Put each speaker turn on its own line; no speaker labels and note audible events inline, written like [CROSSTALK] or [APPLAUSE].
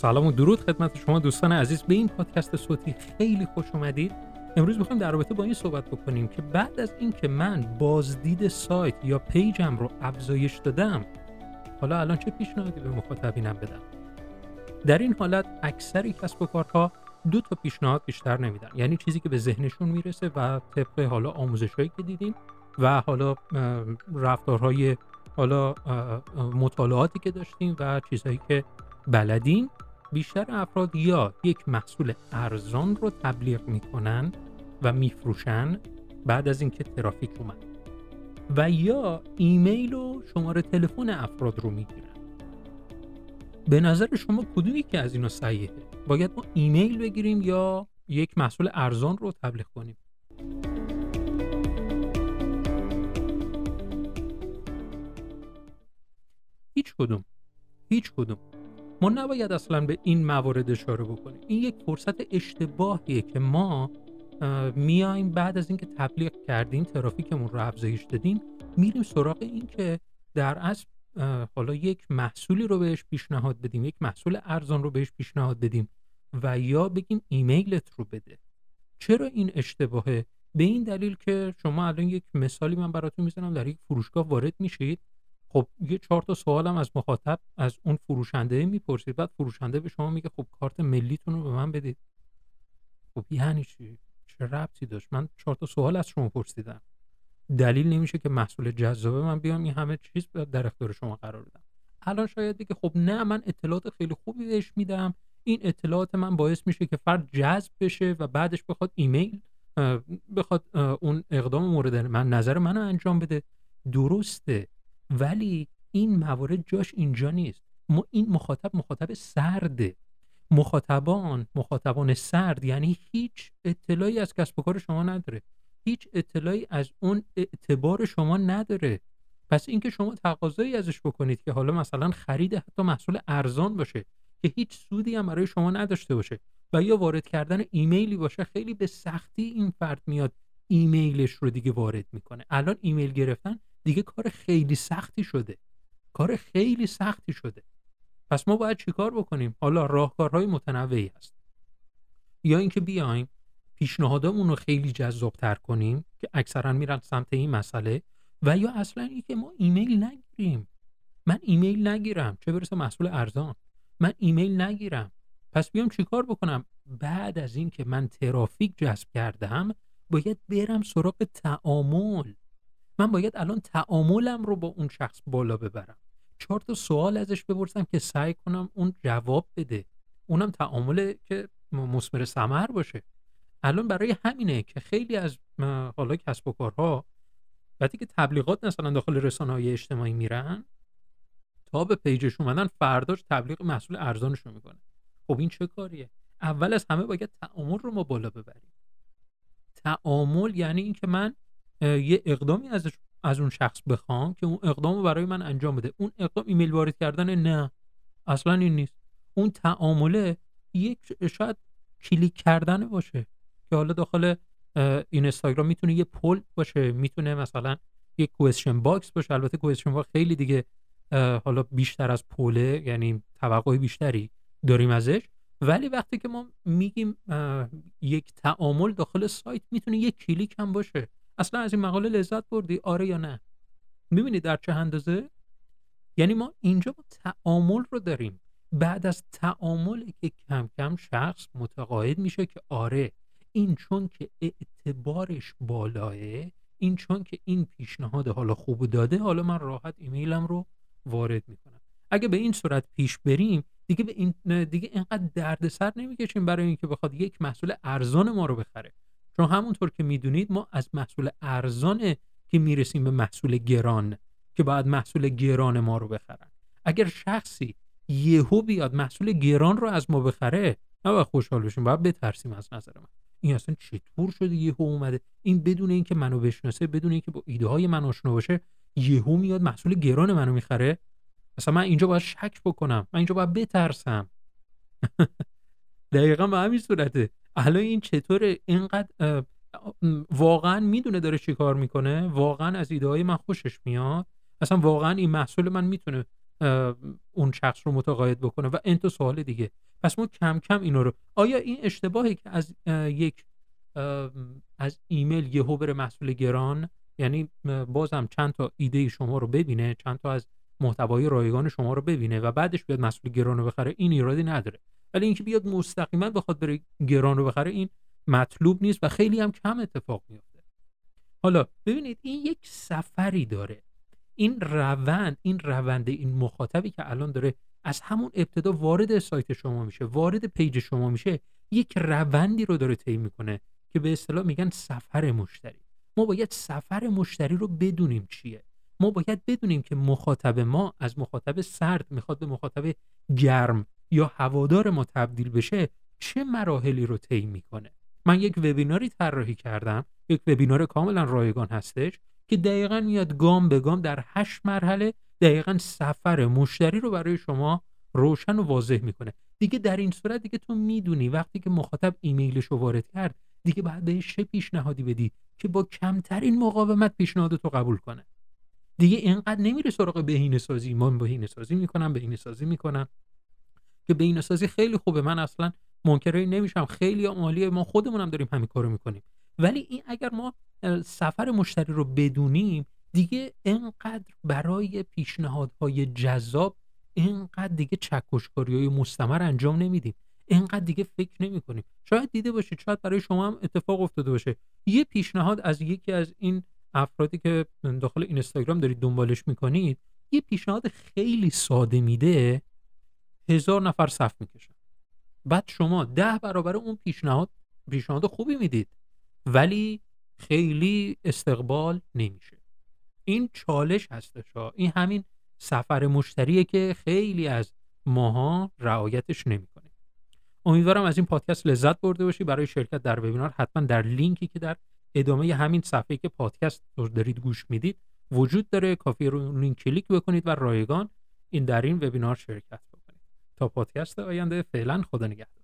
سلام و درود خدمت شما دوستان عزیز. به این پادکست صوتی خیلی خوش اومدید. امروز می‌خوایم در رابطه با این صحبت بکنیم که بعد از اینکه من بازدید سایت یا پیجم رو افزایش دادم حالا الان چه پیشنهادی به مخاطبینم بدم؟ در این حالت اکثر کسب و کارها دو تا پیشنهاد بیشتر نمیدن. یعنی چیزی که به ذهنشون می‌رسه و طبق حالا آموزشهایی که دیدیم و حالا رفتارهای حالا مطالعاتی که داشتیم و چیزهایی که بلدیم بیشتر افراد یا یک محصول ارزان رو تبلیغ می‌کنن و میفروشن بعد از اینکه ترافیک اومد. و یا ایمیل و شماره تلفن افراد رو می‌گیرن. به نظر شما کدومی که از اینا صحیحه؟ باید ما ایمیل بگیریم یا یک محصول ارزان رو تبلیغ کنیم؟ هیچ کدوم. هیچ کدوم. ما نباید اصلا به این موارد اشاره بکنیم. این یک فرصت اشتباهیه که ما میایم بعد از اینکه تبلیغ کردیم ترافیکمون رو افزایش دادیم میریم سراغ این که در اصل حالا یک محصولی رو بهش پیشنهاد بدیم یک محصول ارزان رو بهش پیشنهاد بدیم و یا بگیم ایمیلت رو بده. چرا این اشتباهه؟ به این دلیل که شما الان یک مثالی من براتون می‌زنم در یک فروشگاه وارد میشید. خب یه چهار تا سوالم از مخاطب از اون فروشنده می‌پرسید بعد فروشنده به شما میگه خب کارت ملیتون رو به من بدید. خب یعنی چی؟ چه ربطی داشت؟ من چهار تا سوال از شما پرسیدم. دلیل نمیشه که محصول جذابه من بیام این همه چیز در اختیار شما قرار بدم الان شاید دیگه خب نه من اطلاعات خیلی خوبی بهش میدم. این اطلاعات من باعث میشه که فرد جذب بشه و بعدش بخواد ایمیل بخواد اون اقدام مورد من نظر منو انجام بده. درسته. ولی این موارد جاش اینجا نیست. ما این مخاطب مخاطب سرده. مخاطبان مخاطبان سرد یعنی هیچ اطلاعی از کسب و کار شما نداره. هیچ اطلاعی از اون اعتبار شما نداره. پس اینکه شما تقاضایی ازش بکنید که حالا مثلا خرید حتی محصول ارزان باشه که هیچ سودی هم برای شما نداشته باشه و یا وارد کردن ایمیلی باشه خیلی به سختی این فرد میاد ایمیلش رو دیگه وارد می‌کنه. الان ایمیل گرفتن دیگه کار خیلی سختی شده. کار خیلی سختی شده. پس ما باید چیکار بکنیم؟ حالا راهکارهای متنوعی هست. یا اینکه بیایم پیشنهادامون رو خیلی جذابتر کنیم که اکثرا میرن سمت این مسئله و یا اصلا اینکه ما ایمیل نگیریم. من ایمیل نگیرم. چه برسه محصول ارزان. من ایمیل نگیرم. پس بیام چیکار بکنم؟ بعد از اینکه من ترافیک جذب کردم باید برم سراغ تعامل. من باید الان تعاملم رو با اون شخص بالا ببرم. چهار تا سوال ازش بپرسم که سعی کنم اون جواب بده. اونم تعامل که مسمر ثمر باشه. الان برای همینه که خیلی از حالا کسب و کارها وقتی که تبلیغات مثلا داخل رسانه های اجتماعی میرن تا به پیجش اومدن فرداش تبلیغ محصول ارزانش رو می‌کنه. خب این چه کاریه؟ اول از همه باید تعامل رو ما بالا ببریم. تعامل یعنی اینکه من یه اقدامی از از اون شخص بخوام که اون اقدام رو برای من انجام بده. اون اقدام ایمیل وارد کردن نه. اصلا این نیست. اون تعامله یک شاید کلیک کردن باشه. که حالا داخل این اینستاگرام می‌تونه یه poll باشه. می‌تونه مثلا یه question box باشه. البته question box خیلی دیگه حالا بیشتر از پوله یعنی توقع بیشتری داریم ازش. ولی وقتی که ما میگیم یک تعامل داخل سایت می‌تونه یک کلیک هم باشه. اصلا از این مقاله لذت بردی؟ آره یا نه؟ می‌بینی در چه اندازه؟ یعنی ما اینجا با تعامل رو داریم. بعد از تعامل که کم کم شخص متقاعد میشه که آره این چون که اعتبارش بالاه این چون که این پیشنهاد حالا خوب داده حالا من راحت ایمیلم رو وارد می‌کنم. اگه به این صورت پیش بریم دیگه به این دیگه اینقدر دردسر نمی‌کشیم برای اینکه بخواد یک محصول ارزان ما رو بخره. چون همونطور که می‌دونید ما از محصول ارزانه که می‌رسیم به محصول گران که باید محصول گران ما رو بخرن. اگر شخصی یهو بیاد محصول گران رو از ما بخره نه خوشحال بشیم باید بترسیم از نظر من. این اصلا چطور شده یهو اومده؟ این بدون اینکه منو بشناسه بدون اینکه با ایده های من آشنا باشه یهو میاد محصول گران منو می‌خره؟ مثلا من اینجا باید شک بکنم من اینجا باید بترسم. [LAUGHS] دقیقا به همین صورته. الان این چطور اینقدر واقعا می‌دونه داره چی کار می‌کنه؟ واقعا از ایده های من خوشش میاد؟ اصلا واقعا این محصول من می‌تونه اون شخص رو متقاعد بکنه؟ و انت سوال دیگه. پس ما کم کم اینا رو آیا این اشتباهی که از یک از ایمیل یهو بره محصول گران؟ یعنی بازم چند تا ایده شما رو ببینه چند تا از محتوای رایگان شما رو ببینه و بعدش بیاد محصول گران رو بخره این ایرادی نداره. ولی اینکه بیاد مستقیما بخواد بره گران رو بخره این مطلوب نیست و خیلی هم کم اتفاق میفته حالا ببینید این یک سفری داره. این روند این روند این مخاطبی که الان داره از همون ابتدا وارد سایت شما میشه وارد پیج شما میشه یک روندی رو داره طی می‌کنه که به اصطلاح میگن سفر مشتری. ما باید سفر مشتری رو بدونیم چیه. ما باید بدونیم که مخاطب ما از مخاطب سرد می‌خواد به مخاطب گرم یا هوادار ما تبدیل بشه چه مراحلی رو طی می‌کنه؟ من یک وبیناری طراحی کردم یک وبینار کاملا رایگان هستش که دقیقا میاد گام به گام در هشت مرحله دقیقا سفر مشتری رو برای شما روشن و واضح می‌کنه. دیگه در این صورت دیگه تو می‌دونی وقتی که مخاطب ایمیلش رو وارد کرد دیگه باید بهش چه پیشنهادی بدی که با کمترین مقاومت پیشنهاد تو قبول کنه. دیگه اینقدر نمیره سراغ بهینه سازی من بهینه سازی می‌کنم بهینه سازی می‌کنم. که بهینه سازی خیلی خوبه. من اصلا منکر نمیشم. خیلی عالیه. ما خودمونم داریم همین کارو می‌کنیم. ولی این اگر ما سفر مشتری رو بدونیم دیگه اینقدر برای پیشنهادهای جذاب اینقدر دیگه چکشکاری های مستمر انجام نمیدیم. اینقدر دیگه فکر نمی کنیم شاید دیده باشید. شاید برای شما هم اتفاق افتاده باشه. یه پیشنهاد از یکی از این افرادی که داخل اینستاگرام دارید دنبالش می‌کنید یه پیشنهاد خیلی ساده میده. هزار نفر صف می‌کشن. بعد شما ده برابر اون پیشنهاد پیشنهاد خوبی می‌دید ولی خیلی استقبال نمیشه. این چالش هستش ها این همین سفر مشتریه که خیلی از ماها رعایتش نمی‌کنه. امیدوارم از این پادکست لذت برده باشی. برای شرکت در وبینار حتما در لینکی که در ادامه همین صفحه که پادکست دارید گوش می‌دید وجود داره. کافی رو لینک کلیک بکنید و رایگان این در این وبینار شرکت تا پادکست آینده فعلا خدا نگهدار.